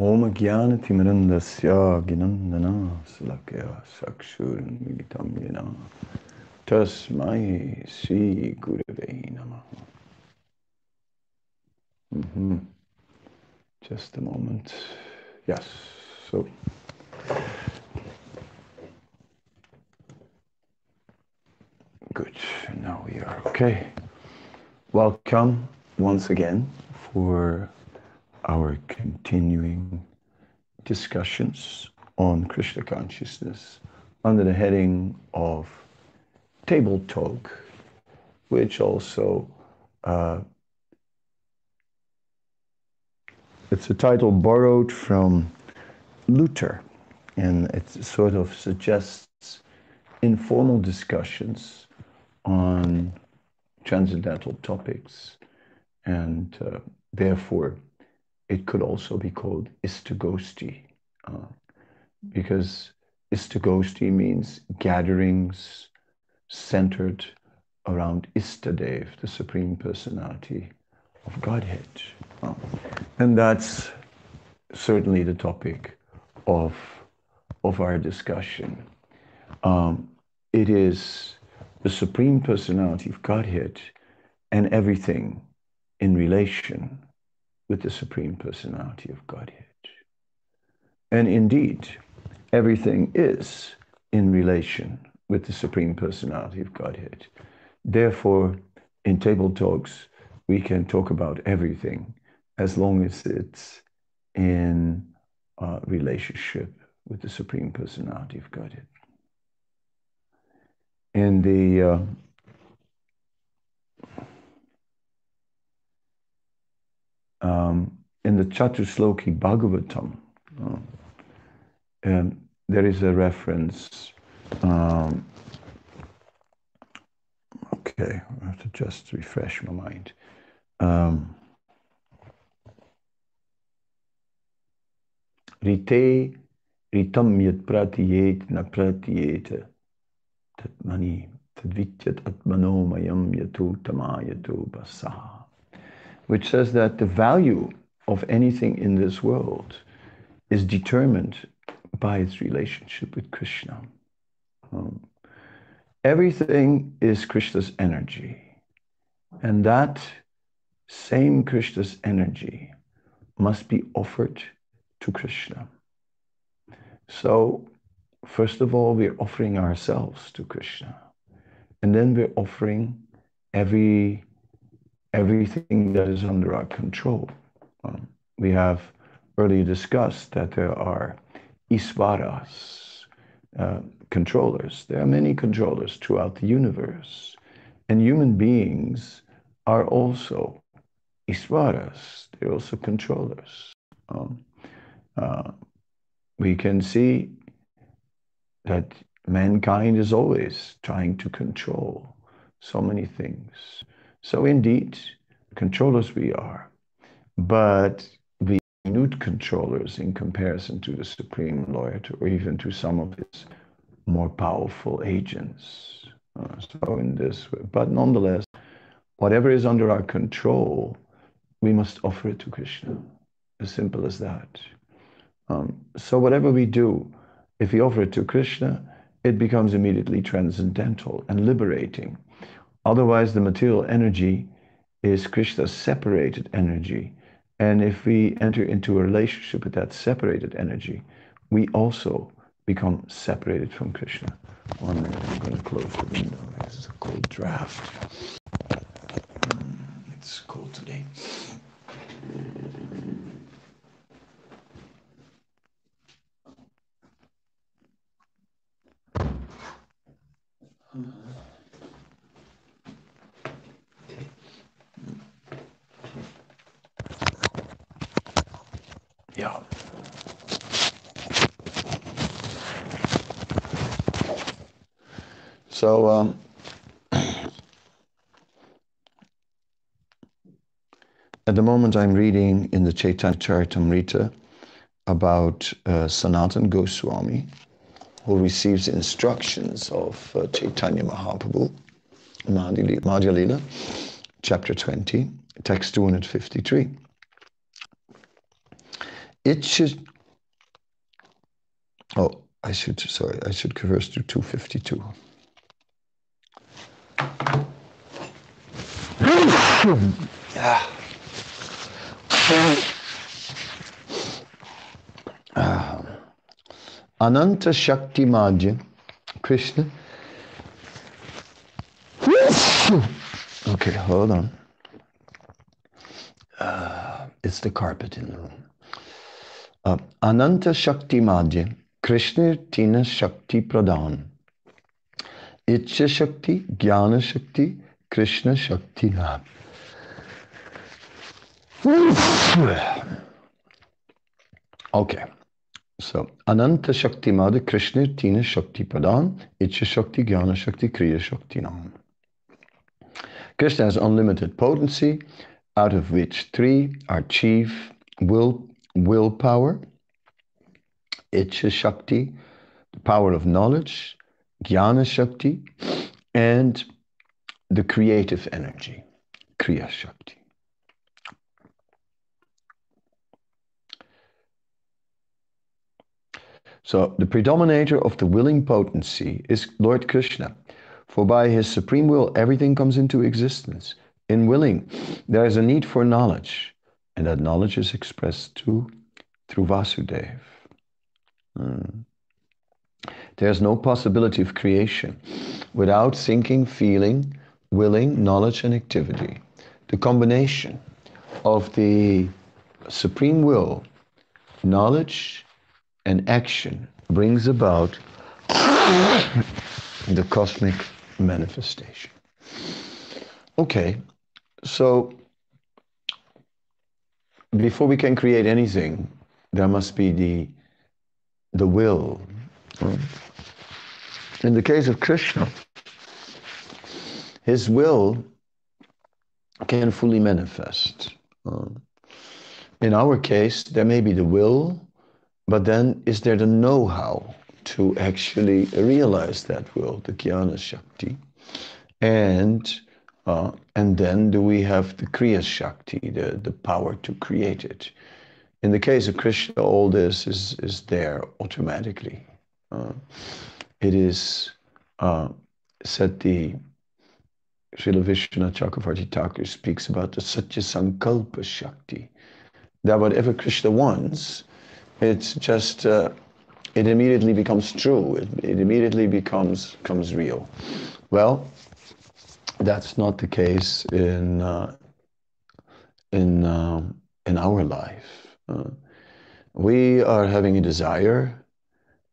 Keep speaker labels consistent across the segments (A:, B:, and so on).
A: Om Jnanatimirandasya Ginandana Salakya Sakshurmilitam Yena Tasmai Sri Gurave Namaha. Mm-hmm. Just a moment. Yes, so. Good, now we are okay. Welcome once again for our continuing discussions on Krishna consciousness under the heading of Table Talk, which also uh, it's a title borrowed from Luther, and it sort of suggests informal discussions on transcendental topics, and uh, therefore it could also be called Istagosti, uh, because Istagosti means gatherings centered around Istadev, the Supreme Personality of Godhead. Uh, and that's certainly the topic of, of our discussion. Um, it is the Supreme Personality of Godhead and everything in relation with the Supreme Personality of Godhead. And indeed, everything is in relation with the Supreme Personality of Godhead. Therefore, in table talks, we can talk about everything as long as it's in uh, relationship with the Supreme Personality of Godhead. In the uh, um, in the Chatusloki Bhagavatam, uh, there is a reference. Um, okay, I have to just refresh my mind. Um, Rite ritam yat pratiyet na pratiyeta tatmani tadvityat atmanomayam yatu tamayatu basaha which says that the value of anything in this world is determined by its relationship with Krishna. Um, everything is Krishna's energy. And that same Krishna's energy must be offered to Krishna. So, first of all, we're offering ourselves to Krishna. And then we're offering every everything that is under our control. Um, we have earlier discussed that there are isvaras, uh, controllers. There are many controllers throughout the universe. And human beings are also isvaras, they're also controllers. Um, uh, we can see that mankind is always trying to control so many things. So indeed, controllers we are, but the minute controllers in comparison to the Supreme Lord or even to some of his more powerful agents. Uh, so in this way, but nonetheless, whatever is under our control, we must offer it to Krishna. As simple as that. Um, so whatever we do, if we offer it to Krishna, it becomes immediately transcendental and liberating. Otherwise, the material energy is Krishna's separated energy. And if we enter into a relationship with that separated energy, we also become separated from Krishna. One minute, I'm going to close the window. This is a cold draft. Mm, it's cold today. Yeah. So, um, at the moment, I'm reading in the Chaitanya Charitamrita about uh, Sanatan Goswami, who receives instructions of uh, Chaitanya Mahaprabhu, Madhya Lila, chapter 20, text 253. it should. Oh, I should, sorry, I should converse to 252. Ah. Ah. Ananta Shakti Madhya, Krishna. Okay, hold on. Uh, it's the carpet in the room. Uh, Ananta Shakti Madhya, Krishna Tina Shakti Pradhan. Icha Shakti, Jnana Shakti, Kriya Shakti Nam. Okay. So, Ananta Shakti Madhya, Krishna Tina Shakti Pradhan, Icha Shakti, Jnana Shakti, Kriya Shakti Nam. Krishna has unlimited potency, out of which three are chief will, willpower, Icha Shakti, the power of knowledge, Jnana Shakti, and the creative energy, Kriya Shakti. So the predominator of the willing potency is Lord Krishna. For by his supreme will, everything comes into existence. In willing, there is a need for knowledge, and that knowledge is expressed too through Vasudev. Mm. There's no possibility of creation without thinking, feeling, willing, knowledge, and activity. The combination of the supreme will, knowledge, and action brings about the cosmic manifestation. Okay, so before we can create anything, there must be the the will. In the case of Krishna, his will can fully manifest. In our case, there may be the will, but then is there the know-how to actually realize that will, the jnana shakti? And uh, and then do we have the kriya shakti, the, the power to create it? In the case of Krishna, all this is, is there automatically. Uh, it is uh, said the Srila Vishwanath Chakravarti Thakur speaks about the Satya Sankalpa Shakti. That whatever Krishna wants, it's just, uh, it immediately becomes true. It, it immediately becomes, becomes real. Well, that's not the case in, uh, in, um, in our life. Uh, we are having a desire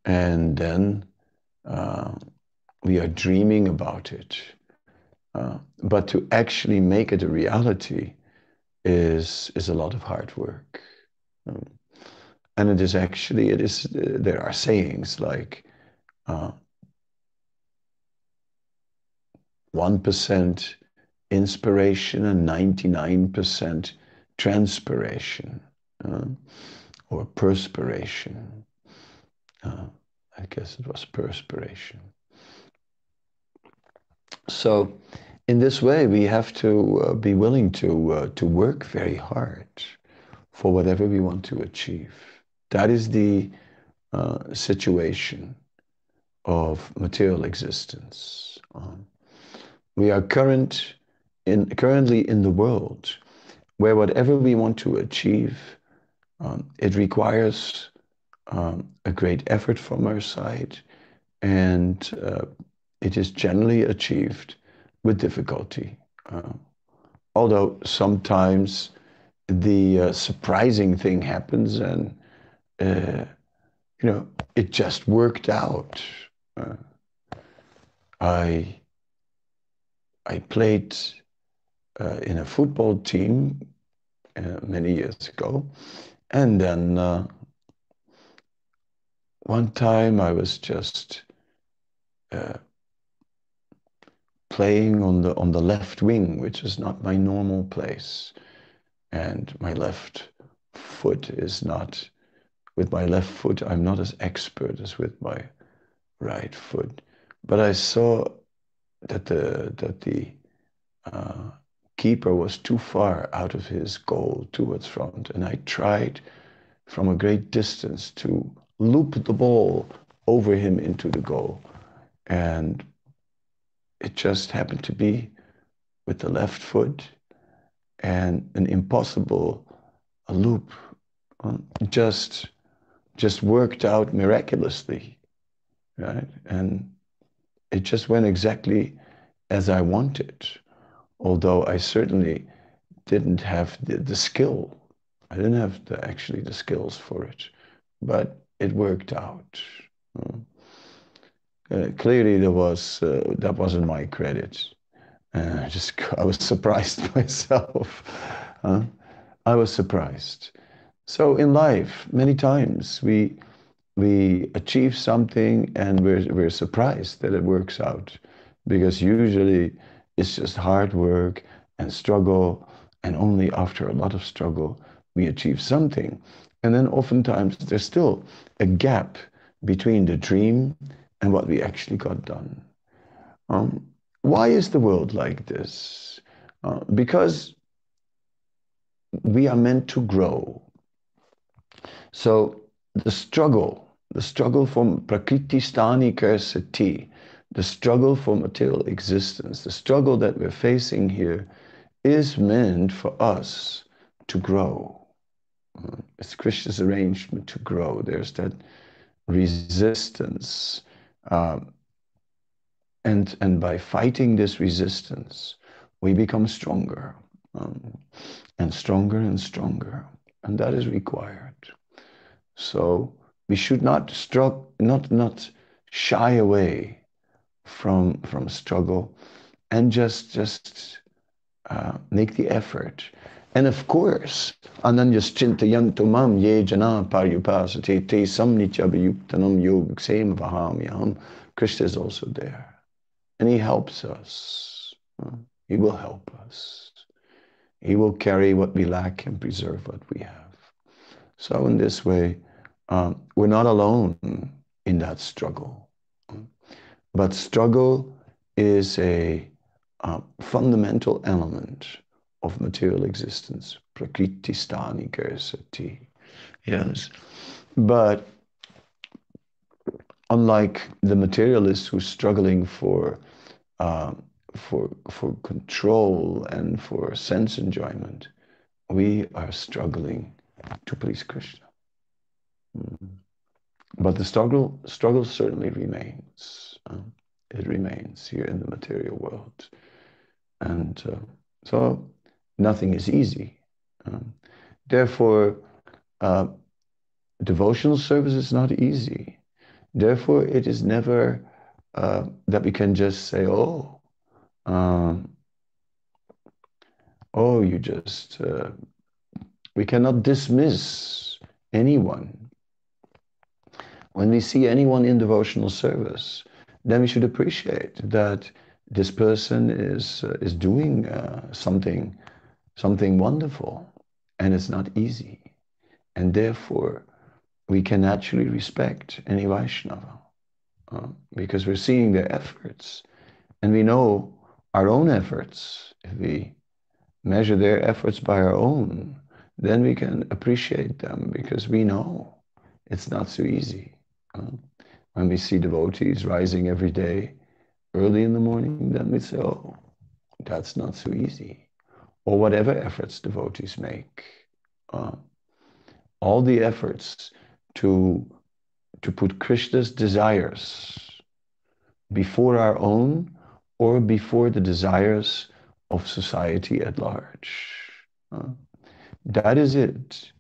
A: and then uh, we are dreaming about it. Uh, but to actually make it a reality is, is a lot of hard work. Um, and it is actually, it is, uh, there are sayings like 1% inspiration and 99% transpiration uh, or perspiration. Uh, I guess it was perspiration. So, in this way, we have to uh, be willing to uh, to work very hard for whatever we want to achieve. That is the uh, situation of material existence. Um, we are current in, currently in the world where whatever we want to achieve um, it requires um, a great effort from our side, and uh, it is generally achieved with difficulty. Uh, although sometimes the uh, surprising thing happens, and uh, you know it just worked out. Uh, I I played uh, in a football team many years ago and then one time I was just uh, playing on the on the left wing, which is not my normal place, and my left foot is not. With my left foot, I'm not as expert as with my right foot, but I saw that the that the uh, keeper was too far out of his goal towards front, and I tried from a great distance to loop the ball over him into the goal. And it just happened to be with the left foot and an impossible loop um, just just worked out miraculously right? And it just went exactly as i wanted although i certainly didn't have the, the skill. I didn't have the, actually the skills for it. But it worked out um, uh, clearly there was uh, that wasn't my credit and I just I was surprised myself. Uh, I was surprised. So in life, many times we we achieve something and we're we're surprised that it works out, because usually it's just hard work and struggle, and only after a lot of struggle we achieve something, and then oftentimes there's still a gap between the dream and what we actually got done. Um, why is the world like this? Uh, because we are meant to grow. So the struggle, the struggle from prakriti sthanika sati, the struggle for material existence, the struggle that we're facing here is meant for us to grow. It's Krishna's arrangement to grow. There's that resistance. Um, and, and by fighting this resistance, we become stronger um, and stronger and stronger. And that is required. So we should not not, not shy away from, from struggle and just, just uh, make the effort. And of course, ananyas chintayantumam ye jana paryupasate te samnityabhayuktanam yogsem vahamyam. Krishna is also there and He helps us. He will help us. He will carry what we lack and preserve what we have. So, in this way, um, we're not alone in that struggle. But struggle is a uh, fundamental element of material existence. Prakriti stani sati. Yes. But unlike the materialist who's struggling for uh, for for control and for sense enjoyment, we are struggling to please Krishna. Mm. But the struggle struggle certainly remains. Uh, it remains here in the material world, and uh, so nothing is easy. Um, therefore, uh, devotional service is not easy. Therefore, it is never uh, that we can just say, oh, um, oh, you just, uh, we cannot dismiss anyone. When we see anyone in devotional service, then we should appreciate that this person is, uh, is doing uh, something, something wonderful, and it's not easy. And therefore, we can actually respect any Vaishnava uh, because we're seeing their efforts and we know our own efforts. If we measure their efforts by our own, then we can appreciate them because we know it's not so easy. Uh, when we see devotees rising every day early in the morning, then we say, oh, that's not so easy. Or whatever efforts devotees make. Uh, all the efforts to, to put Krishna's desires before our own or before the desires of society at large. Uh, that is it.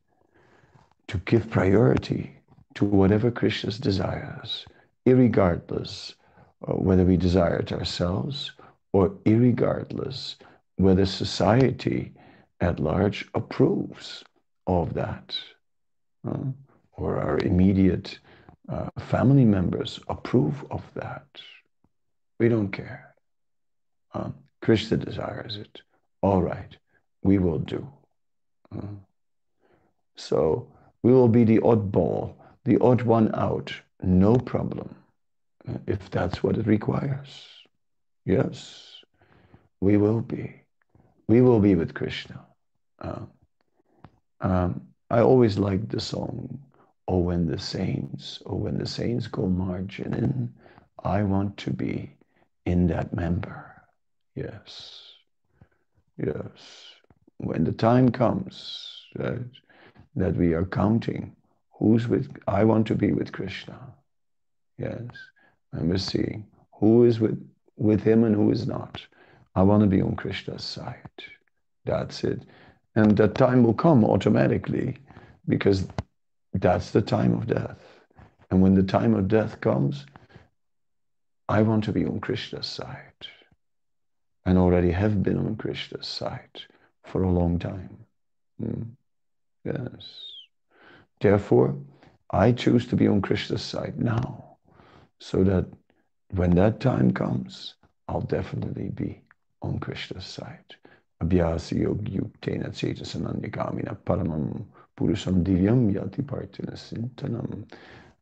A: To give priority to whatever Krishna's desires, irregardless uh, whether we desire it ourselves or irregardless whether society at large approves of that. Uh, or our immediate uh, family members approve of that. We don't care. Um, Krishna desires it. All right, we will do. Uh, so we will be the oddball, the odd one out, no problem, uh, if that's what it requires. Yes, we will be. We will be with Krishna. Uh, um, I always liked the song, Oh, when the saints, oh, when the saints go marching in, I want to be in that member. Yes. Yes. When the time comes that, that we are counting who's with, I want to be with Krishna. Yes. And we're seeing who is with, with him and who is not. I want to be on Krishna's side. That's it. And that time will come automatically because that's the time of death. And when the time of death comes, I want to be on Krishna's side and already have been on Krishna's side for a long time. Mm. Yes. Therefore, I choose to be on Krishna's side now so that when that time comes, I'll definitely be on Krishna's side. Abhyasa yoga yuktena chetasananyakamina paramam purusam divyam yati partina sintanam.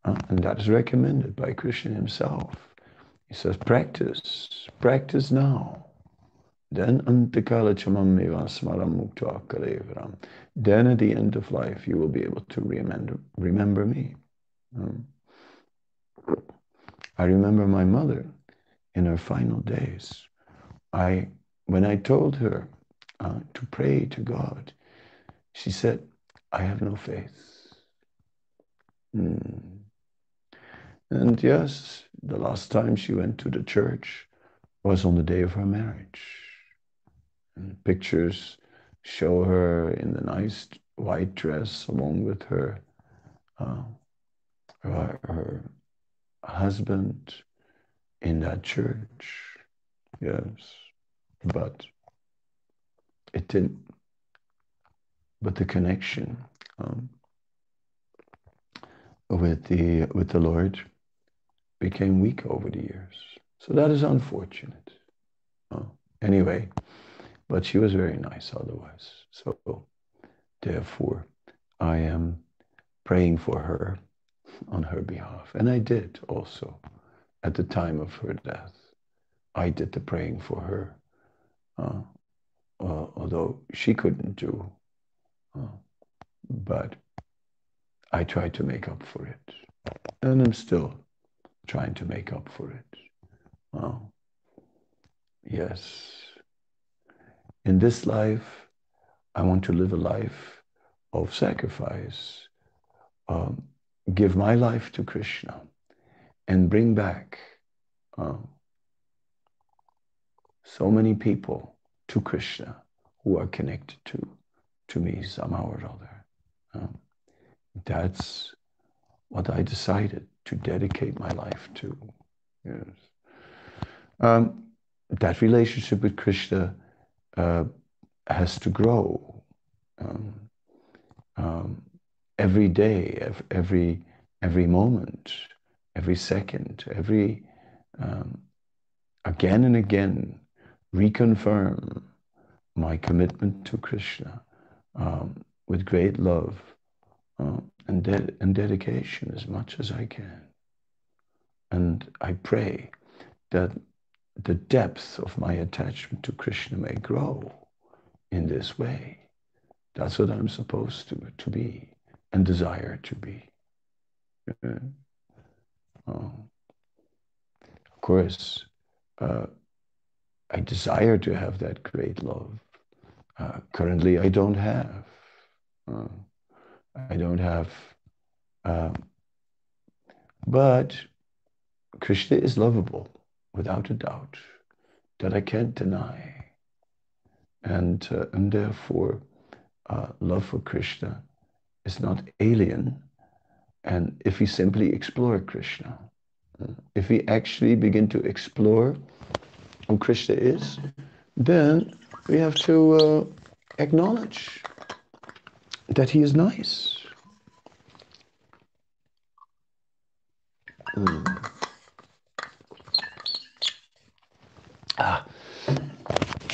A: Uh, and that is recommended by Krishna himself. He says, practice, practice now. Then antakala chamam smaram mukta kalevaram. Then at the end of life, you will be able to remember, remember me. Um, I remember my mother in her final days. I, when I told her uh, to pray to God, she said, I have no faith. Mm. And yes, the last time she went to the church was on the day of her marriage. And pictures show her in the nice white dress along with her, uh, her, her husband in that church. Yes, but it didn't. But the connection um, with the with the Lord became weak over the years. So that is unfortunate. Oh, anyway, but she was very nice otherwise. So therefore, I am praying for her on her behalf. And I did also at the time of her death. I did the praying for her, uh, uh, although she couldn't do. Uh, but I tried to make up for it. And I'm still trying to make up for it. Yes. In this life, I want to live a life of sacrifice, um, give my life to Krishna, and bring back uh, so many people to Krishna who are connected to, to me somehow or other. Um, that's what I decided to dedicate my life to. Yes. Um, that relationship with Krishna uh, has to grow um, um, every day, every every moment, every second, every um, again and again reconfirm my commitment to Krishna um, with great love uh, and, de- and dedication as much as I can. And I pray that the depth of my attachment to Krishna may grow in this way. That's what I'm supposed to, to be and desire to be. Uh, of course, uh, I desire to have that great love. Uh, currently, I don't have. Uh, I don't have. Um, but Krishna is lovable without a doubt that I can't deny. And, uh, and therefore, uh, love for Krishna is not alien. And if we simply explore Krishna, uh, if we actually begin to explore who Krishna is, then we have to uh, acknowledge that he is nice. Mm. Ah,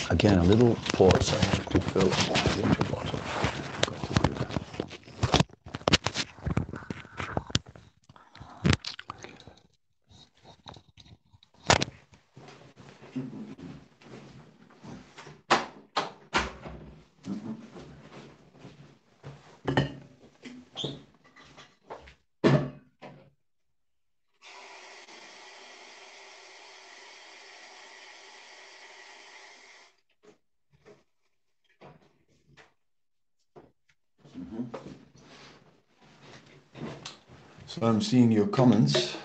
A: again, a little pause. I have to fill my water bottle. Got to do that. I'm seeing your comments,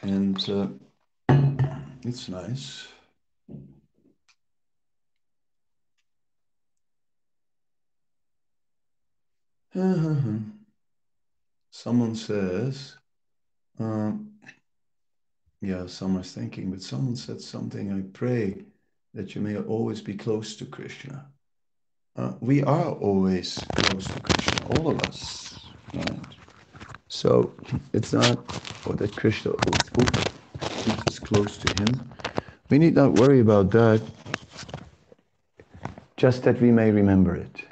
A: and uh, it's nice. Someone says, um, yeah, someone's thinking, but someone said something. I pray that you may always be close to Krishna. Uh, we are always close to Krishna, all of us. Right? So it's not oh, that Krishna us close to him. We need not worry about that, just that we may remember it.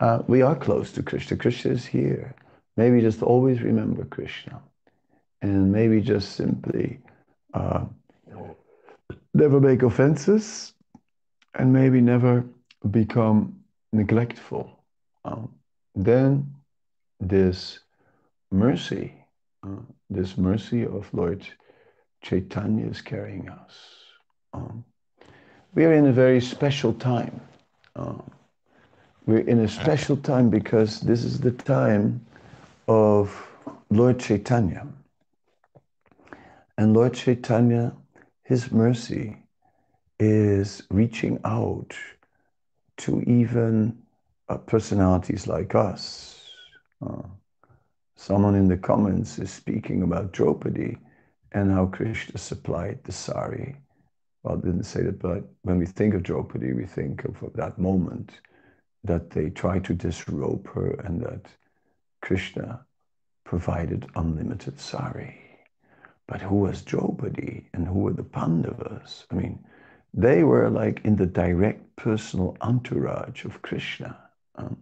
A: Uh, we are close to Krishna. Krishna is here. Maybe just always remember Krishna. And maybe just simply uh, never make offenses and maybe never become neglectful. Um, then this mercy, uh, this mercy of Lord Chaitanya is carrying us. Um, we are in a very special time. Uh, we're in a special time because this is the time of Lord Chaitanya. And Lord Chaitanya, his mercy is reaching out to even uh, personalities like us. Uh, someone in the comments is speaking about Draupadi and how Krishna supplied the sari. Well, didn't say that, but when we think of Draupadi, we think of that moment that they tried to disrobe her and that Krishna provided unlimited sari. But who was Draupadi and who were the Pandavas? I mean, they were like in the direct personal entourage of Krishna. Um,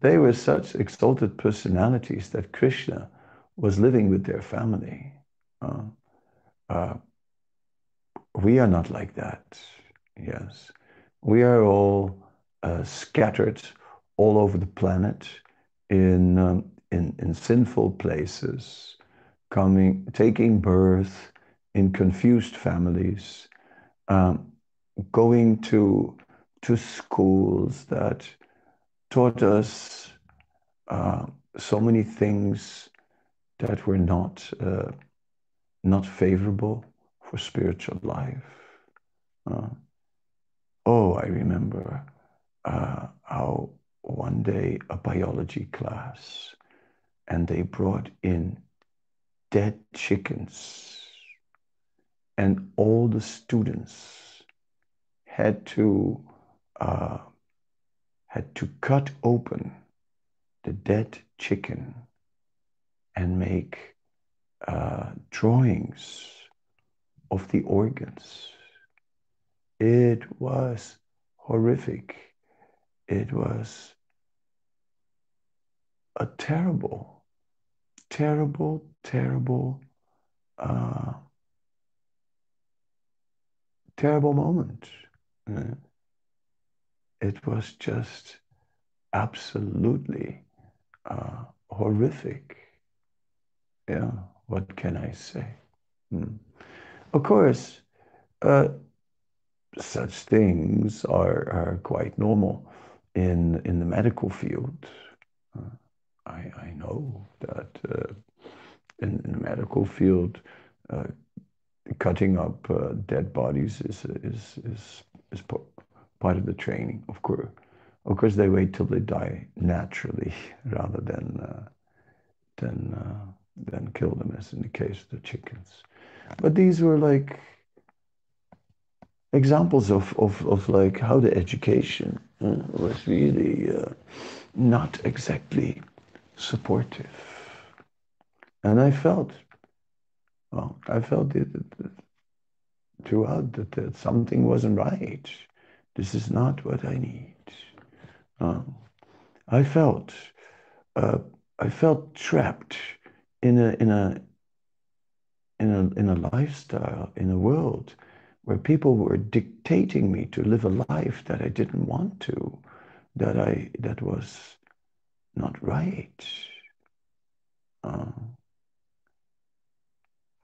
A: they were such exalted personalities that Krishna was living with their family. Uh, uh, we are not like that. Yes. We are all uh, scattered all over the planet in, um, in, in sinful places, coming, taking birth in confused families, um, going to, to schools that taught us uh, so many things that were not, uh, not favorable for spiritual life. Uh, oh, I remember uh, how one day a biology class and they brought in dead chickens and all the students had to uh, had to cut open the dead chicken and make uh, drawings of the organs. It was horrific it was a terrible, terrible, terrible, uh, terrible moment. Uh, it was just absolutely uh, horrific. Yeah, what can I say? Mm. Of course, uh, such things are, are quite normal in in the medical field, uh, I I know that uh, in, in, the medical field, uh, cutting up uh, dead bodies is is is is part of the training. Of course, of course, they wait till they die naturally rather than uh, than uh, than kill them, as in the case of the chickens. But these were like examples of, of, of like how the education uh, was really uh, not exactly supportive. And I felt, well, I felt it, it, throughout that, that, something wasn't right. This is not what I need. Um, I felt, uh, I felt trapped in a in a in a in a lifestyle in a world where people were dictating me to live a life that I didn't want to, that I that was not right. Uh,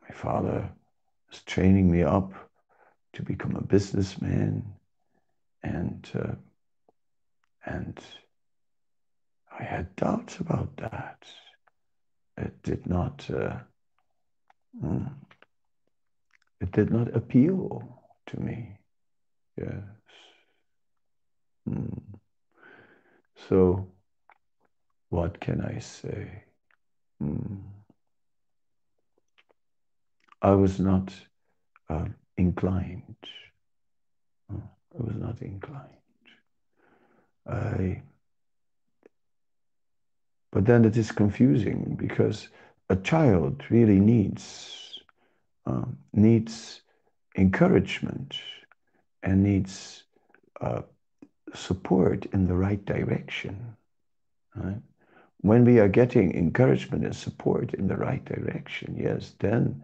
A: my father was training me up to become a businessman, and uh, and I had doubts about that. it did not, uh, mm, it did not appeal to me. Yes. Mm. So, what can I say? Mm. I was not uh, inclined. I was not inclined. I, but then it is confusing because a child really needs um, needs encouragement and needs uh, support in the right direction. Right? When we are getting encouragement and support in the right direction, yes, then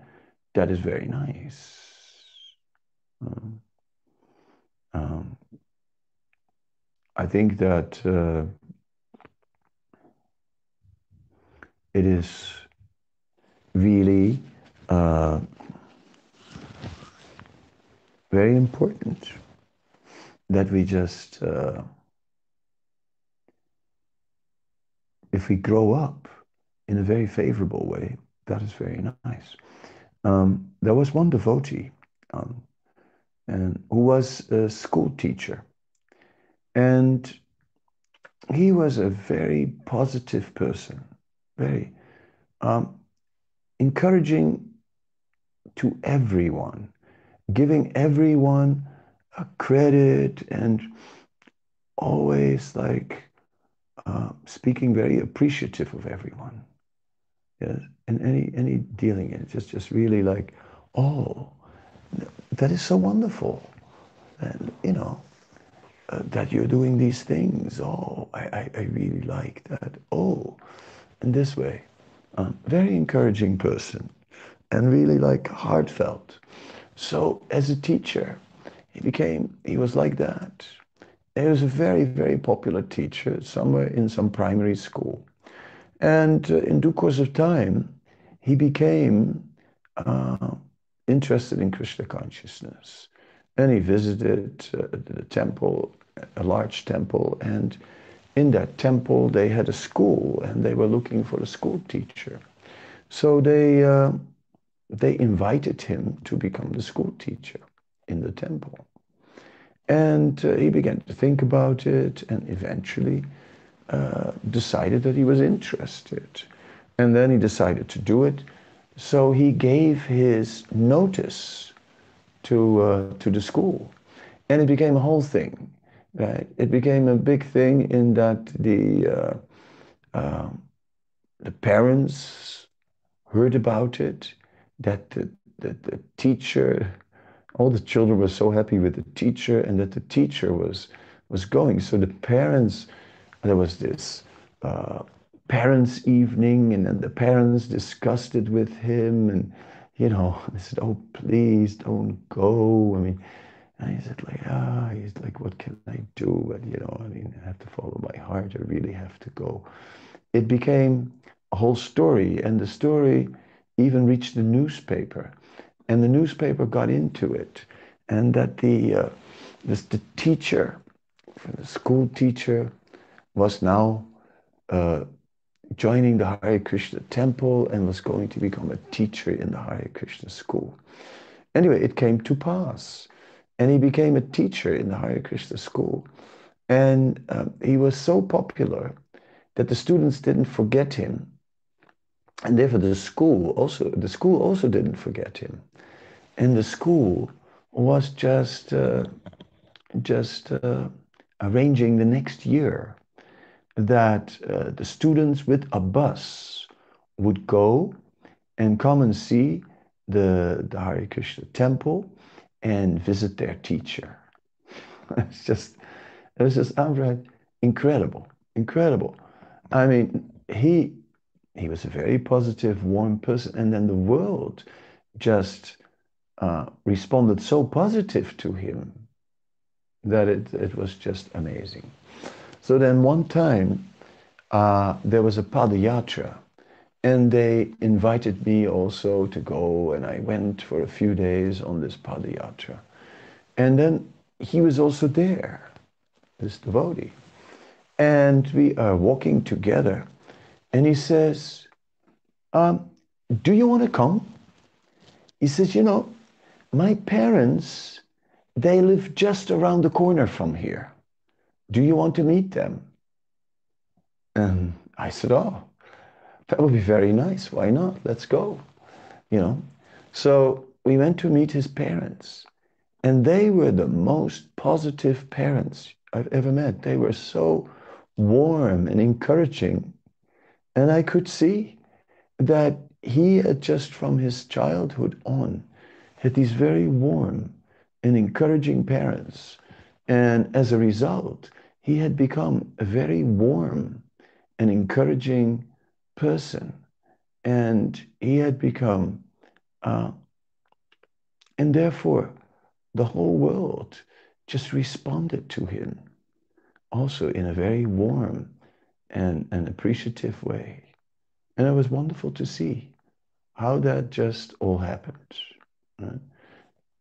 A: that is very nice. Um, um, I think that uh, it is really uh, very important that we just, uh, if we grow up in a very favorable way, that is very nice. Um, there was one devotee um, and who was a school teacher. And he was a very positive person, very um, encouraging to everyone, giving everyone a credit and always like uh, speaking very appreciative of everyone. Yes, and any any dealing in it, just just really like, oh, that is so wonderful, and you know, uh, that you're doing these things. Oh, I, I, I really like that. Oh, in this way, um, very encouraging person, and really like heartfelt. So as a teacher, he became he was like that. He was a very very popular teacher somewhere in some primary school, and uh, in due course of time, he became uh, interested in Krishna consciousness. And he visited uh, the temple, a large temple, and in that temple they had a school and they were looking for a school teacher. So they, uh, they invited him to become the school teacher in the temple. And uh, he began to think about it and eventually uh, decided that he was interested. And then he decided to do it. So he gave his notice to, uh, to the school. And it became a whole thing. Right? It became a big thing in that the, uh, uh, the parents heard about it, that the, the, the teacher, all the children were so happy with the teacher and that the teacher was, was going. So the parents there was this uh, parents' evening, and then the parents discussed it with him, and you know, they said, "Oh, please don't go." I mean, and he said, "Like, ah," he's like, "What can I do?" But you know, I mean, I have to follow my heart. I really have to go. It became a whole story, and the story even reached the newspaper, and the newspaper got into it, and that the uh, this the teacher, the school teacher, was now uh, joining the Hare Krishna temple and was going to become a teacher in the Hare Krishna school. Anyway, it came to pass. And he became a teacher in the Hare Krishna school. And um, he was so popular that the students didn't forget him. And therefore the school also, the school also didn't forget him. And the school was just, uh, just uh, arranging the next year that uh, the students with a bus would go and come and see the, the Hare Krishna temple and visit their teacher. it's just, it was just incredible, incredible. I mean, he, he was a very positive, warm person, and then the world just uh, responded so positive to him that it, it was just amazing. So then one time uh, there was a Padayatra and they invited me also to go and I went for a few days on this Padayatra. And then he was also there, this devotee. And we are walking together and he says, um, do you want to come? He says, you know, my parents, they live just around the corner from here. Do you want to meet them? And I said, oh, that would be very nice. Why not? Let's go. You know, so we went to meet his parents, and they were the most positive parents I've ever met. They were so warm and encouraging. And I could see that he had just from his childhood on had these very warm and encouraging parents. And as a result, he had become a very warm and encouraging person. And he had become, uh, and therefore, the whole world just responded to him also in a very warm and, and appreciative way. And it was wonderful to see how that just all happened. Right?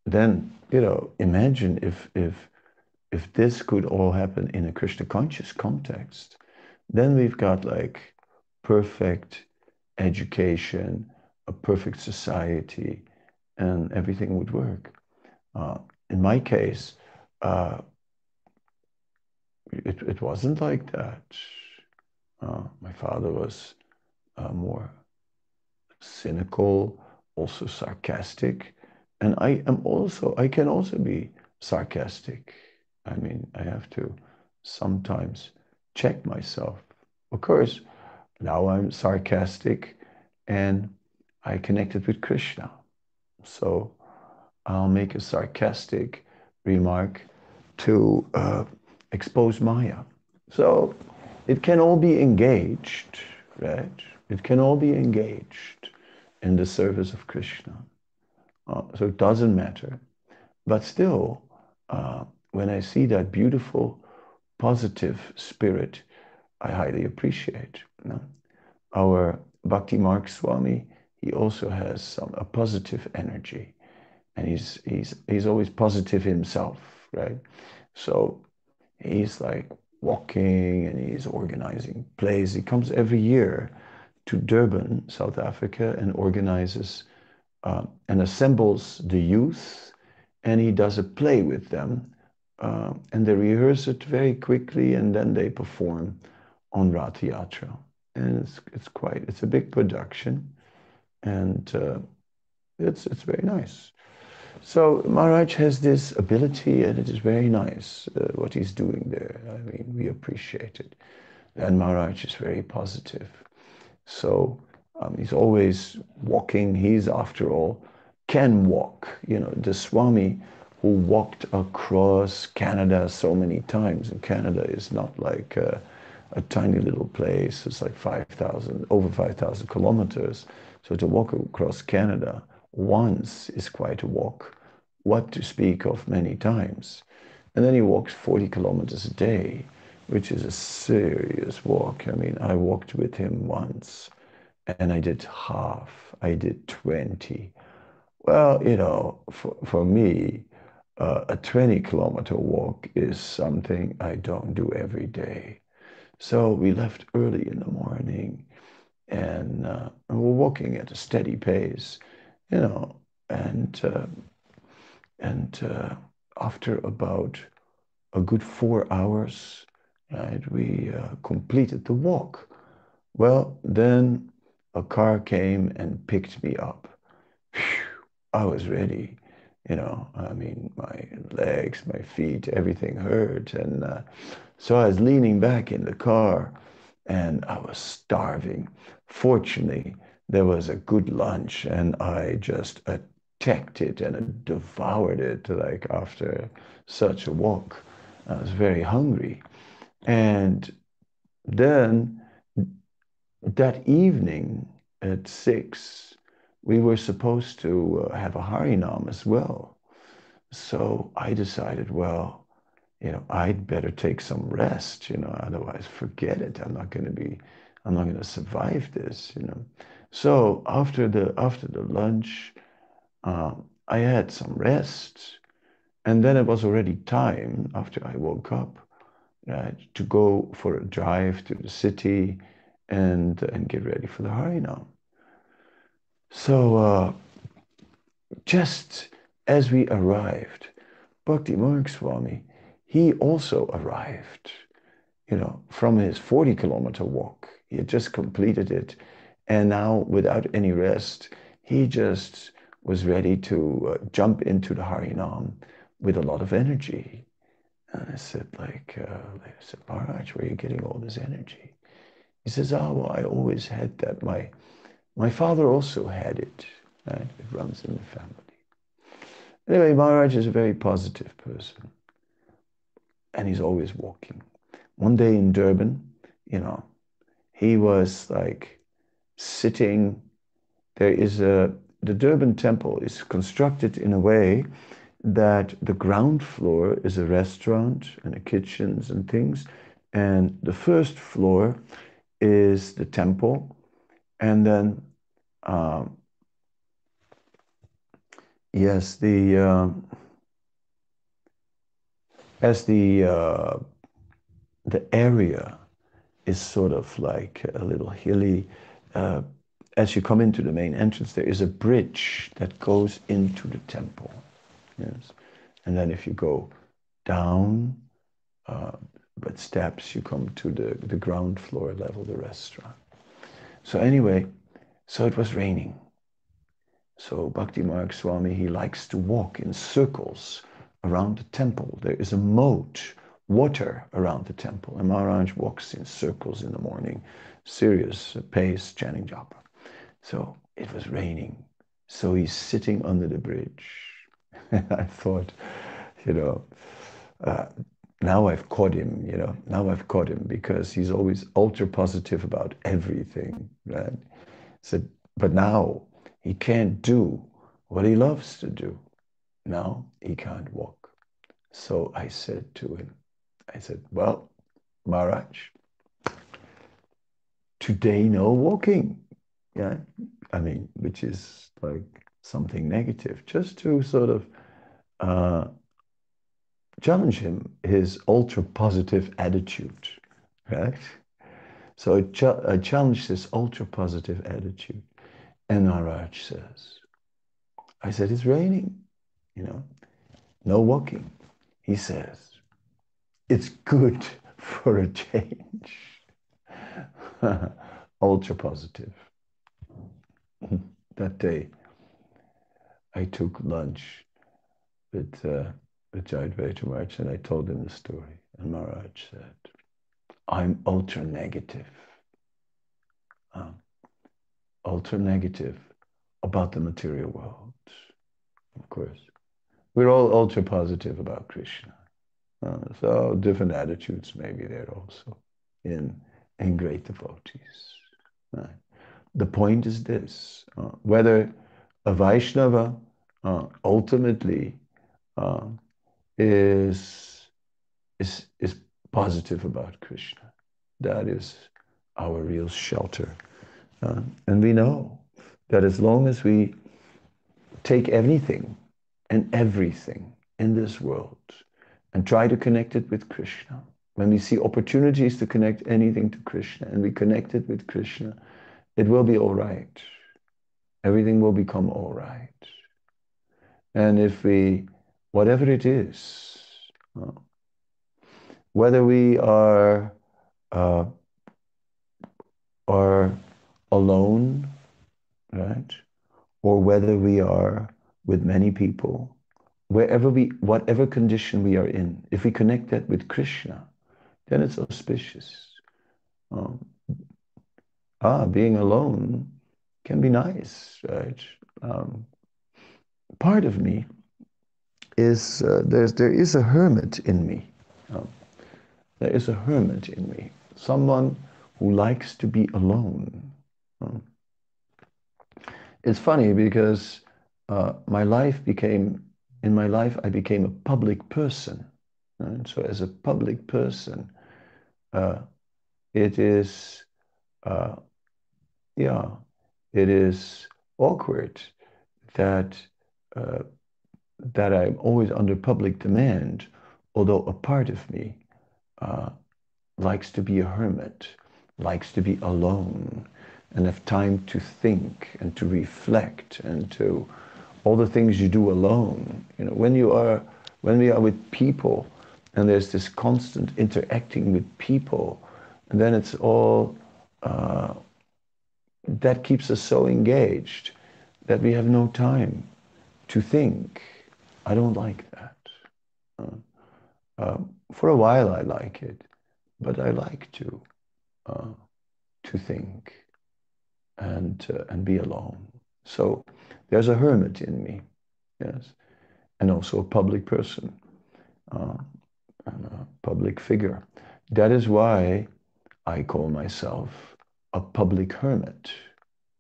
A: Then, you know, imagine if, if, if this could all happen in a Krishna conscious context, then we've got like perfect education, a perfect society, and everything would work. Uh, in my case, uh, it, it wasn't like that. Uh, my father was uh, more cynical, also sarcastic, and I am also I can also be sarcastic. I mean, I have to sometimes check myself. Of course, now I'm sarcastic and I connected with Krishna. So I'll make a sarcastic remark to uh, expose Maya. So it can all be engaged, right? It can all be engaged in the service of Krishna. Uh, so it doesn't matter. But still, uh, when I see that beautiful, positive spirit, I highly appreciate. Our Bhakti Marg Swami, he also has some a positive energy, and he's he's he's always positive himself, right? So he's like walking and he's organizing plays. He comes every year to Durban, South Africa, and organizes uh, and assembles the youth, and he does a play with them, uh, and they rehearse it very quickly, and then they perform on Rath Yatra. And it's, it's quite, it's a big production, and uh, it's, it's very nice. So Maharaj has this ability, and it is very nice uh, what he's doing there. I mean, we appreciate it. And Maharaj is very positive. So um, he's always walking. He's, after all, can walk. You know, the Swami who walked across Canada so many times, and Canada is not like a, a tiny little place. It's like 5,000, over 5,000 kilometers. So to walk across Canada once is quite a walk, what to speak of many times. And then he walks 40 kilometers a day, which is a serious walk. I mean, I walked with him once and I did half, I did 20. Well, you know, for, for me, uh, a 20 kilometer walk is something I don't do every day. So we left early in the morning and, uh, we're walking at a steady pace you know, and uh, and uh, after about a good four hours, right, we uh, completed the walk. Well, then a car came and picked me up. Whew, I was ready, you know. I mean, my legs, my feet, everything hurt, and uh, so I was leaning back in the car, and I was starving. Fortunately, there was a good lunch and I just attacked it and devoured it like after such a walk. I was very hungry. And then that evening at six, we were supposed to uh, have a Harinam as well. So I decided, well, you know, I'd better take some rest, you know, otherwise forget it. I'm not going to be, I'm not going to survive this, you know. So after the after the lunch, uh, I had some rest, and then it was already time after I woke up right, to go for a drive to the city and and get ready for the Harinam. So uh, just as we arrived, Bhakti Marg Swami, he also arrived, you know, from his 40 kilometer walk. He had just completed it. And now, without any rest, he just was ready to uh, jump into the Harinam with a lot of energy. And I said, like, uh, I said, Maharaj, where are you getting all this energy? He says, oh, well, I always had that. My, my father also had it. Right? It runs in the family. Anyway, Maharaj is a very positive person. And he's always walking. One day in Durban, you know, he was like sitting. There is a, the Durban temple is constructed in a way that the ground floor is a restaurant and a kitchens and things. And the first floor is the temple. And then, um, yes, the, uh, as the, uh, the area is sort of like a little hilly, uh, as you come into the main entrance, there is a bridge that goes into the temple. Yes. And then if you go down, but steps, you come to the, the ground floor level, the restaurant. So anyway, so it was raining. So Bhakti Marg Swami, he likes to walk in circles around the temple. There is a moat, water around the temple. And Maharaj walks in circles in the morning, serious pace, chanting japa. So it was raining. So he's sitting under the bridge I thought, you know, uh, now I've caught him, you know, now I've caught him because he's always ultra positive about everything, right? Said, but now he can't do what he loves to do. Now he can't walk. So I said to him, I said, well, Maharaj, today no walking. Yeah. I mean, which is like something negative, just to sort of uh, challenge him, his ultra positive attitude, right? So I, ch I challenged this ultra positive attitude. And Maharaj says, I said, it's raining, you know, no walking. He says, it's good for a change. ultra positive. that day, I took lunch with, uh, with Jayadvaita Maharaj and I told him the story. And Maharaj said, I'm ultra negative. Uh, ultra negative about the material world. Of course. We're all ultra positive about Krishna. Uh, so different attitudes may be there also in, in great devotees. Right? The point is this, uh, whether a Vaishnava uh, ultimately uh, is, is, is positive about Krishna. That is our real shelter. Uh, and we know that as long as we take anything and everything in this world and try to connect it with Krishna, when we see opportunities to connect anything to Krishna and we connect it with Krishna, it will be all right. Everything will become all right. And if we, whatever it is, uh, whether we are uh, are alone, right, or whether we are with many people, wherever we, whatever condition we are in, if we connect that with Krishna, then it's auspicious. Um, ah, being alone can be nice, right? Um, part of me is uh, there's there is a hermit in me. Um, there is a hermit in me, someone who likes to be alone. Um, it's funny because uh, my life became in my life I became a public person. Right? So as a public person, uh, it is uh, yeah, it is awkward that uh, that I'm always under public demand, although a part of me uh, likes to be a hermit, likes to be alone. and have time to think and to reflect and to all the things you do alone. You know, when you are when we are with people and there's this constant interacting with people, and then it's all uh, that keeps us so engaged that we have no time to think. I don't like that. Uh, uh, for a while, I like it, but I like to uh, to think and uh, and be alone. So there's a hermit in me, yes, and also a public person, uh, and a public figure. That is why I call myself a public hermit,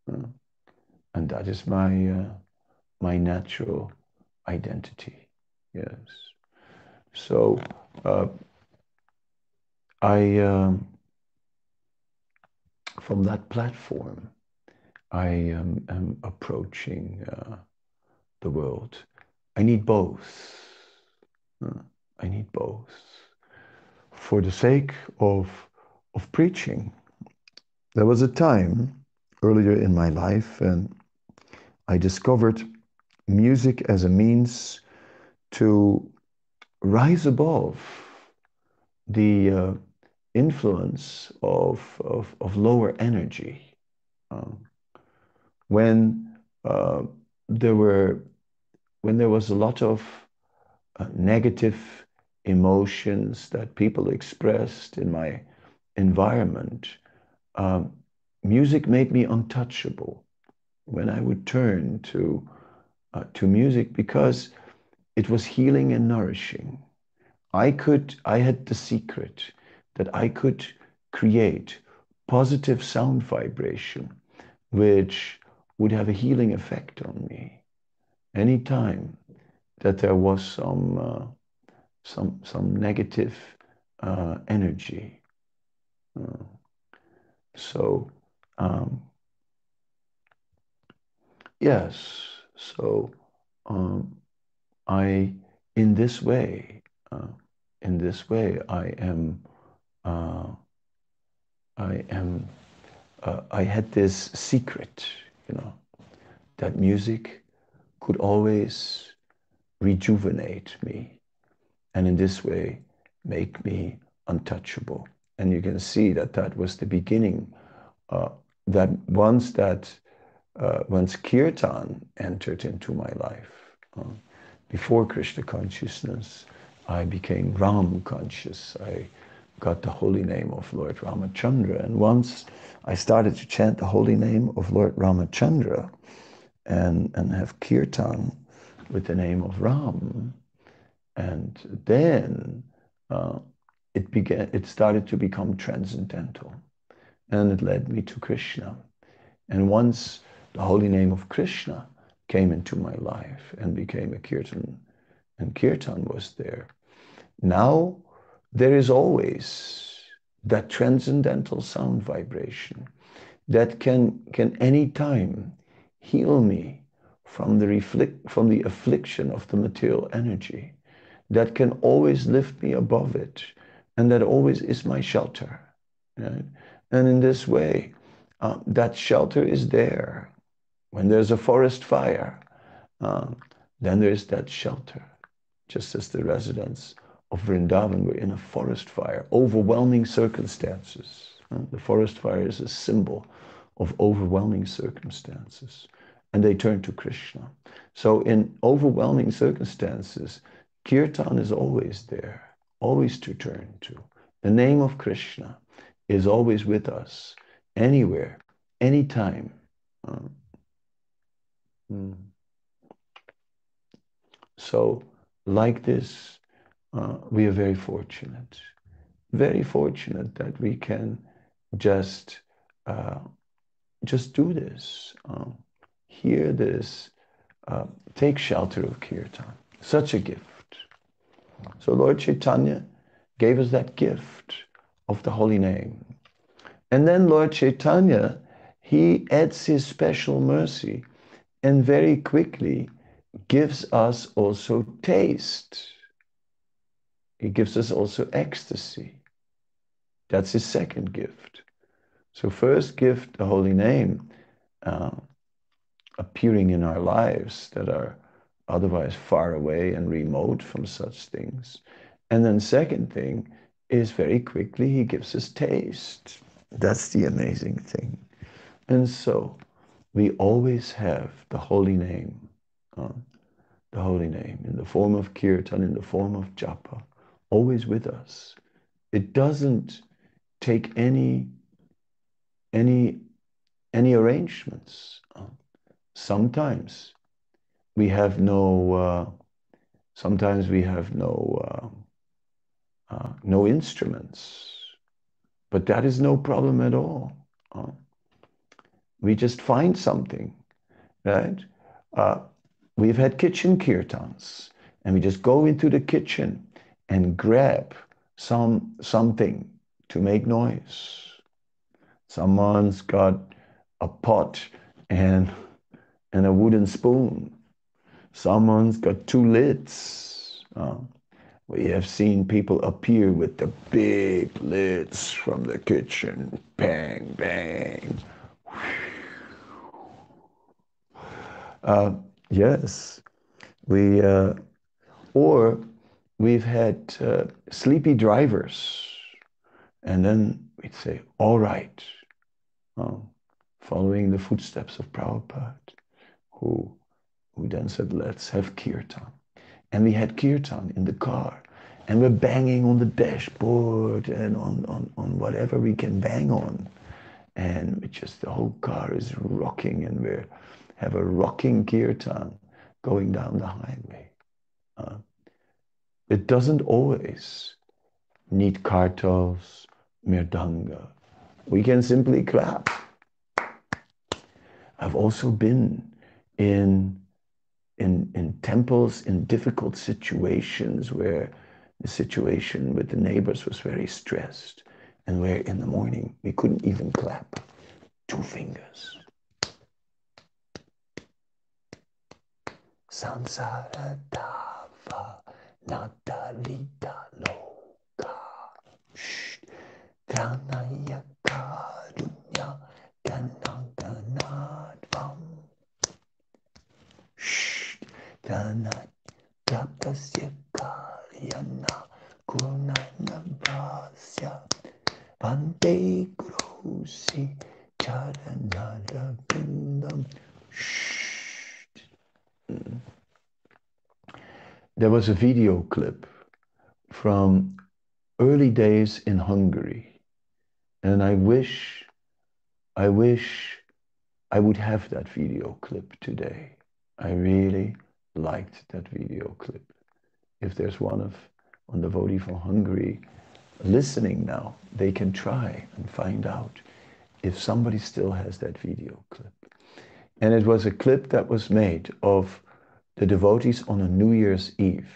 A: and that is my uh, my natural identity. Yes. So uh, I um, from that platform I am, am approaching uh, the world. I need both. Uh, I need both. For the sake of, of preaching, there was a time earlier in my life and I discovered music as a means to rise above the uh, influence of, of, of lower energy. Um, when uh, there were when there was a lot of uh, negative emotions that people expressed in my environment, um, music made me untouchable. When I would turn to uh, to music because it was healing and nourishing. I could I had the secret that I could create positive sound vibration, which would have a healing effect on me. Any time that there was some uh, some some negative uh, energy. Uh, so um, yes, so um, I in this way, uh, in this way, I am. Uh, I am. Uh, I had this secret you know, that music could always rejuvenate me and in this way make me untouchable. And you can see that that was the beginning. Uh, that once that uh, once kirtan entered into my life, uh, before Krishna consciousness, I became Ram conscious. I got the holy name of Lord Ramachandra. And once I started to chant the holy name of Lord Ramachandra and, and have kirtan with the name of Ram. And then uh, it began, it started to become transcendental. And it led me to Krishna. And once the holy name of Krishna came into my life and became a kirtan, and kirtan was there. Now there is always that transcendental sound vibration that can, can any time heal me from the, reflict, from the affliction of the material energy, that can always lift me above it, and that always is my shelter. Right? And in this way, uh, that shelter is there. When there's a forest fire, uh, then there's that shelter, just as the residents of Vrindavan were in a forest fire, overwhelming circumstances. The forest fire is a symbol of overwhelming circumstances. And they turned to Krishna. So, in overwhelming circumstances, kirtan is always there, always to turn to. The name of Krishna is always with us, anywhere, anytime. Um, mm. So, like this, uh, we are very fortunate, very fortunate that we can just uh, just do this, uh, hear this, uh, take shelter of kirtan. Such a gift. So Lord Chaitanya gave us that gift of the holy name. And then Lord Chaitanya, he adds his special mercy and very quickly gives us also taste he gives us also ecstasy. That's his second gift. So first gift, the holy name, uh, appearing in our lives that are otherwise far away and remote from such things. And then second thing is very quickly he gives us taste. That's the amazing thing. And so we always have the holy name, uh, the holy name in the form of kirtan, in the form of japa, always with us. It doesn't take any any any arrangements. Uh, sometimes we have no. Uh, sometimes we have no uh, uh, no instruments, but that is no problem at all. We just find something, right? Uh, we've had kitchen kirtans, and we just go into the kitchen and grab some something to make noise. Someone's got a pot and and a wooden spoon. Someone's got two lids. Uh, we have seen people appear with the big lids from the kitchen. Bang, bang. Uh, yes, we, uh, or we've had uh, sleepy drivers, and then we'd say, all right, oh, following the footsteps of Prabhupada, who, who then said, let's have kirtan. And we had kirtan in the car, and we're banging on the dashboard and on, on, on whatever we can bang on. And just the whole car is rocking, and we have a rocking kirtan going down the highway. Uh, it doesn't always need kartals, mridanga. We can simply clap. I've also been in, in, in temples in difficult situations where the situation with the neighbors was very stressed and where in the morning we couldn't even clap two fingers. Sansara dava natalita loka. Pranaya karunya gananganadvam. Ganat yapasya karyana kunana basya. Bante grosi charanara bindam. There was a video clip from early days in Hungary. And I wish, I wish I would have that video clip today. I really liked that video clip. If there's one of on the devotee from Hungary listening now, they can try and find out if somebody still has that video clip. And it was a clip that was made of the devotees on a New Year's Eve.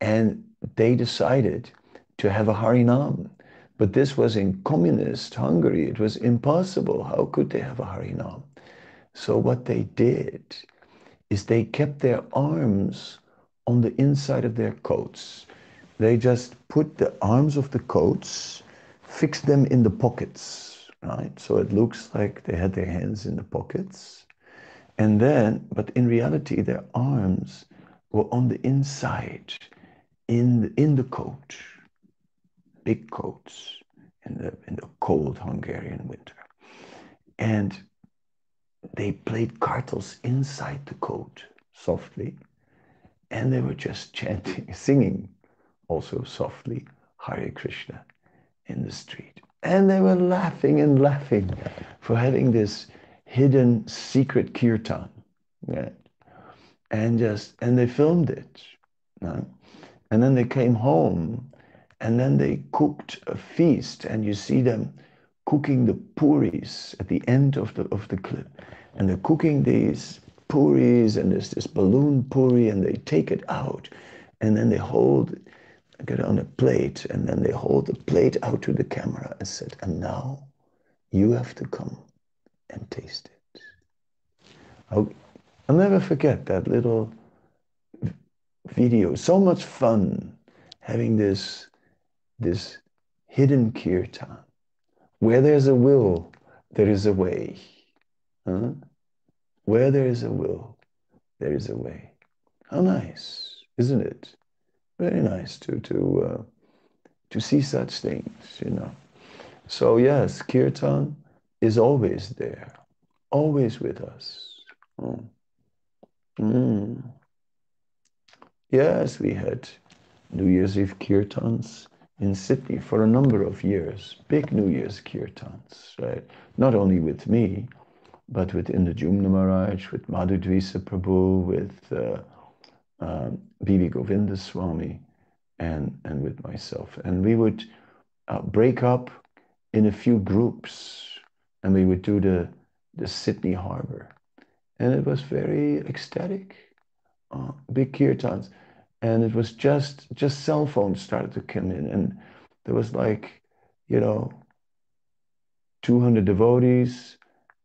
A: And they decided to have a Harinam. But this was in communist Hungary. It was impossible. How could they have a Harinam? So what they did is they kept their arms on the inside of their coats. They just put the arms of the coats, fixed them in the pockets, right? So it looks like they had their hands in the pockets. And then, but in reality, their arms were on the inside, in the, in the coat, big coats in the, in the cold Hungarian winter. And they played kartals inside the coat softly. And they were just chanting, singing also softly, Hare Krishna in the street. And they were laughing and laughing for having this hidden secret kirtan. Right? And just, and they filmed it. Right? And then they came home and then they cooked a feast and you see them cooking the puris at the end of the, of the clip. And they're cooking these puris and there's this balloon puri and they take it out and then they hold get it on a plate and then they hold the plate out to the camera and said, and now you have to come and taste it. I'll, I'll never forget that little video. So much fun having this, this hidden kirtan where there's a will, there is a way. Huh? Where there is a will, there is a way. How nice, isn't it? Very nice to to uh, to see such things, you know. So yes, kirtan is always there, always with us. Oh. Mm. Yes, we had New Year's Eve kirtans in Sydney for a number of years, big New Year's kirtans, right? Not only with me, but with Indradyumna Maharaj, with Madhudvisa Prabhu, with uh, um, B.B. Govinda Swami, and, and with myself. And we would uh, break up in a few groups and we would do the, the Sydney Harbor. And it was very ecstatic, uh, big kirtans. And it was just just cell phones started to come in. And there was like you know 200 devotees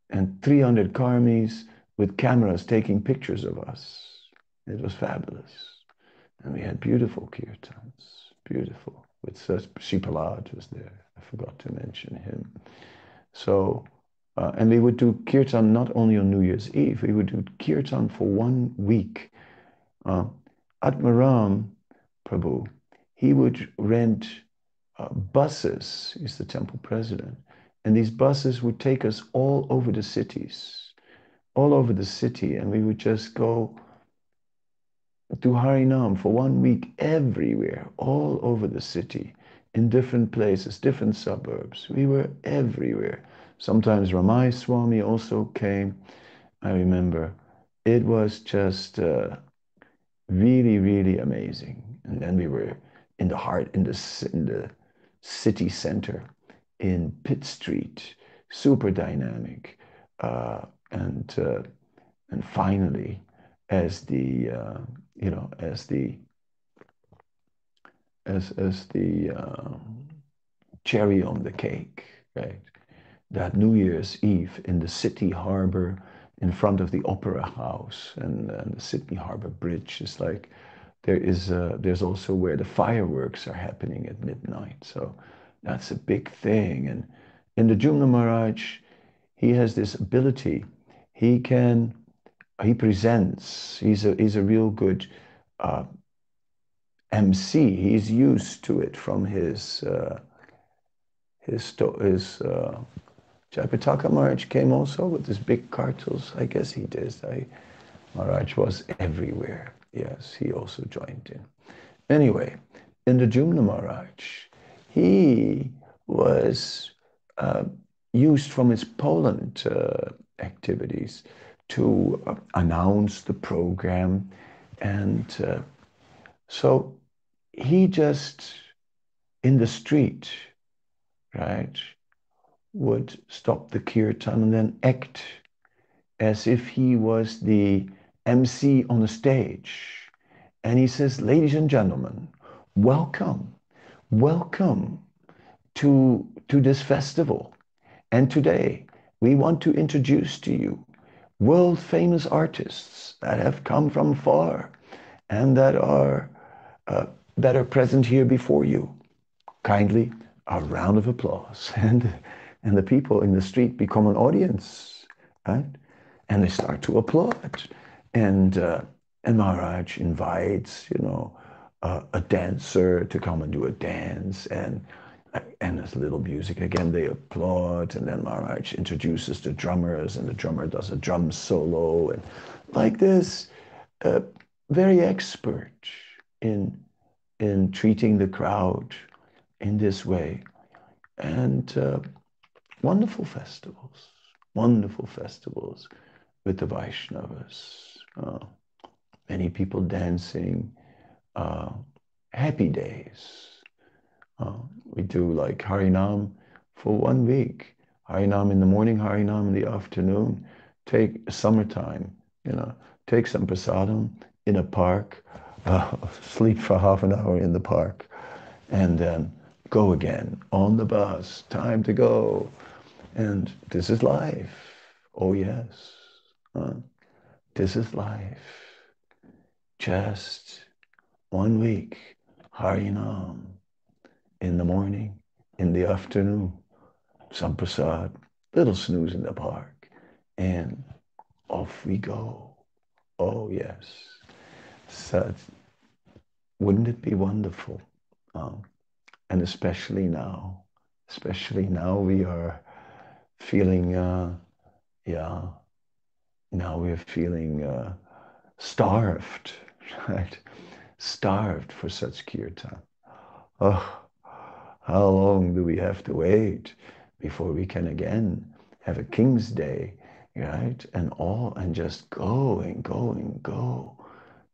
A: and 300 karmis with cameras taking pictures of us. It was fabulous. And we had beautiful kirtans beautiful with such Sri Prahlad was there. I forgot to mention him so uh, and we would do kirtan not only on New Year's Eve we would do kirtan for one week. Uh, Atmaram Prabhu, he would rent uh, buses, he's the temple president, and these buses would take us all over the cities, all over the city, and we would just go to Harinam for one week everywhere, all over the city, in different places, different suburbs. We were everywhere. Sometimes Ramai Swami also came. I remember it was just uh, really, really amazing. And then we were in the heart, in the, in the city center, in Pitt Street, super dynamic. Uh, and, uh, and finally, as the, uh, you know, as the, as, as the um, cherry on the cake, right? That New Year's Eve in the city harbor, in front of the Opera House and, and the Sydney Harbour Bridge. It's like there is a, there's also where the fireworks are happening at midnight. So that's a big thing. And Indradyumna Maharaj, he has this ability. He can, he presents. He's a he's a real good uh, MC. He's used to it from his uh, his his uh, Maharaj came also with his big kartals. I guess he did. I, Maharaj was everywhere. Yes, he also joined in. Anyway, Indradyumna Maharaj, he was uh, used from his Poland uh, activities to uh, announce the program. And uh, so he just, in the street, right, would stop the kirtan and then act as if he was the MC on the stage. And he says, Ladies and gentlemen, welcome, welcome to, to this festival. And today we want to introduce to you world famous artists that have come from far and that are, uh, that are present here before you. Kindly, a round of applause. And and the people in the street become an audience, right? And they start to applaud. And, uh, and Maharaj invites, you know, uh, a dancer to come and do a dance. And, and there's little music. Again, they applaud. And then Maharaj introduces the drummers, and the drummer does a drum solo. And like this, uh, very expert in, in treating the crowd in this way. And uh, wonderful festivals, wonderful festivals with the Vaishnavas. Uh, many people dancing, uh, happy days. Uh, we do like Harinam for one week. Harinam in the morning, Harinam in the afternoon. Take summertime, you know, take some prasadam in a park, uh, sleep for half an hour in the park, and then go again on the bus. Time to go. And this is life. Oh, yes. Uh, this is life. Just one week, Harinam, in the morning, in the afternoon, some prasad, little snooze in the park, and off we go. Oh, yes. Such, wouldn't it be wonderful? Um, and especially now, especially now we are feeling, uh, yeah, now we're feeling uh, starved, right? Starved for such kirtan. Oh, how long do we have to wait before we can again have a King's Day, right? And all, and just go and go and go.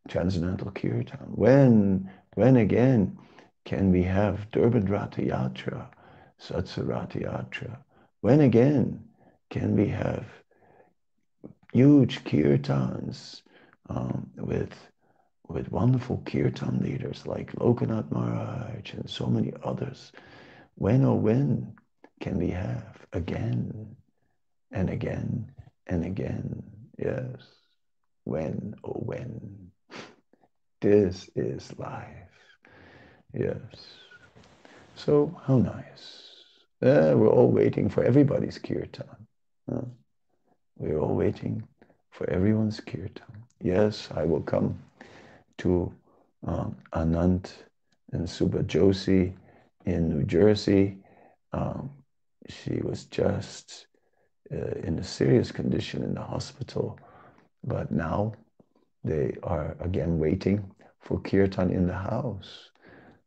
A: Transcendental Kirtan. When, when again can we have Durban Ratha Yatra, Satsarata Yatra? When again can we have huge kirtans um, with with wonderful kirtan leaders like Lokanath Maharaj and so many others. When or when can we have again and again and again? Yes. When or when? This is life. Yes. So, how nice. Uh, we're all waiting for everybody's kirtan. Huh? We're all waiting for everyone's kirtan. Yes, I will come to um, Anant and Subha Joshi in New Jersey. Um, she was just uh, in a serious condition in the hospital, but now they are again waiting for kirtan in the house.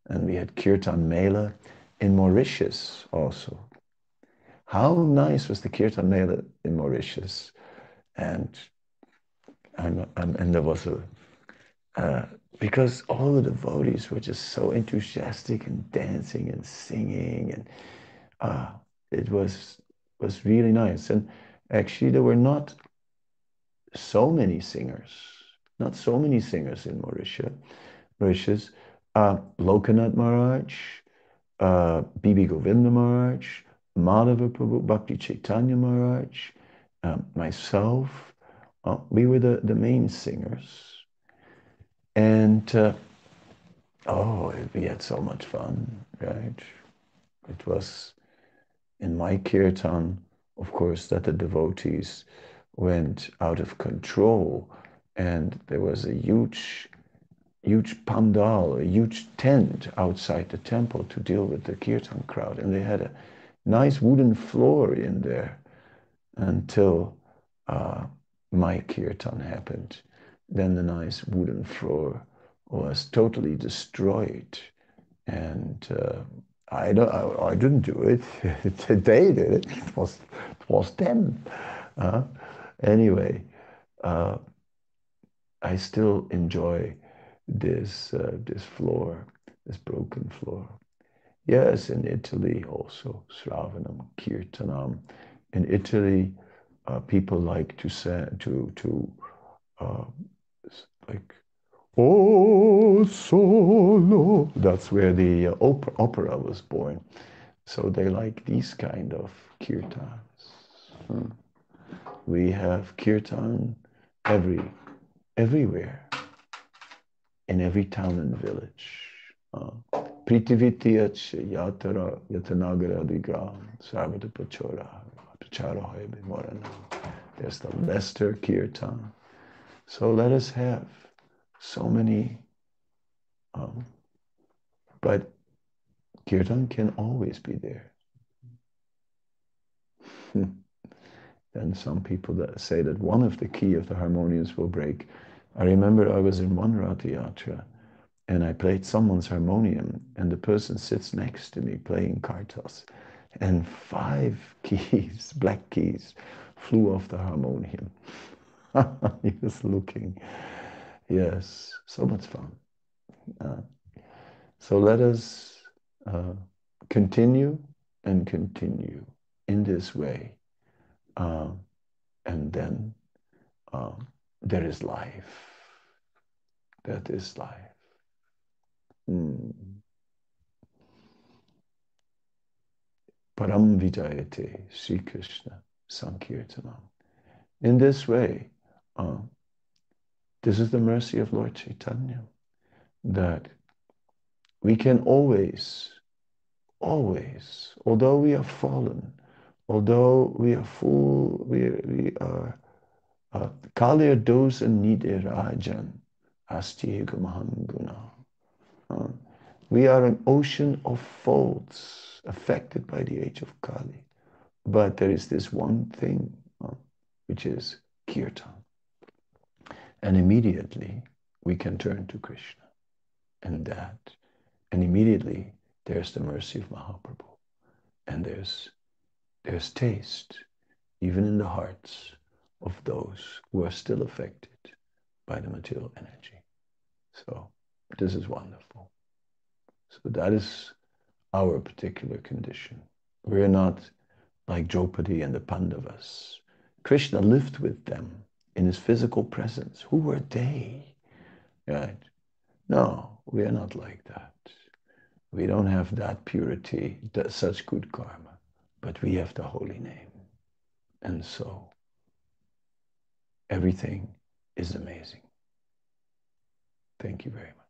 A: And we had kirtan mela in Mauritius also. How nice was the kirtan mela in Mauritius? And I'm, and there was a uh, because all the devotees were just so enthusiastic and dancing and singing and uh, it was was really nice and actually there were not so many singers not so many singers in Mauritius Mauritius uh, Lokanath Maharaj uh, B.B. Govinda Maharaj Madhava Prabhu Bhakti Chaitanya Maharaj um, myself uh, we were the, the main singers and uh, oh, we had so much fun, right? It was in my kirtan, of course, that the devotees went out of control, and there was a huge, huge pandal, a huge tent outside the temple to deal with the kirtan crowd, and they had a nice wooden floor in there until uh, my kirtan happened then the nice wooden floor was totally destroyed. And uh, I, don't, I, I, didn't do it. they did it. It was, it was them. Uh, anyway, uh, I still enjoy this, uh, this floor, this broken floor. Yes, in Italy also, Sravanam, Kirtanam. In Italy, uh, people like to, say, to, to uh, like Oh solo. That's where the uh, opera, opera, was born. So they like these kind of kirtans. Hmm. We have kirtan every everywhere, in every town and village. Uh, Pritivityach yatara yatanagara digram sarvata pachora pachara morana. There's the Lester kirtan. So let us have so many, um, but kirtan can always be there. And some people that say that one of the key of the harmoniums will break. I remember I was in one Yatra and I played someone's harmonium and the person sits next to me playing kartas and five keys, black keys, flew off the harmonium. he was looking. Yes, so much fun. Uh, so let us uh, continue and continue in this way. Uh, and then um, there is life. That is life. Mm. Param Vijayate Sri Krishna Sankirtanam. In this way, uh, this is the mercy of Lord Chaitanya that we can always, always, although we are fallen, although we are full, we, we are Kalir dosha-nidhe rajan asti mahanguna. Uh, we are an ocean of faults affected by the age of Kali. But there is this one thing, uh, which is kirtan. And immediately we can turn to Krishna. And that, and immediately there's the mercy of Mahaprabhu. And there's, there's taste, even in the hearts of those who are still affected by the material energy. So this is wonderful. So that is our particular condition. We're not like Draupadi and the Pandavas. Krishna lived with them in his physical presence. Who were they? Right? No, we are not like that. We don't have that purity, that such good karma, but we have the holy name. And so everything is amazing. Thank you very much.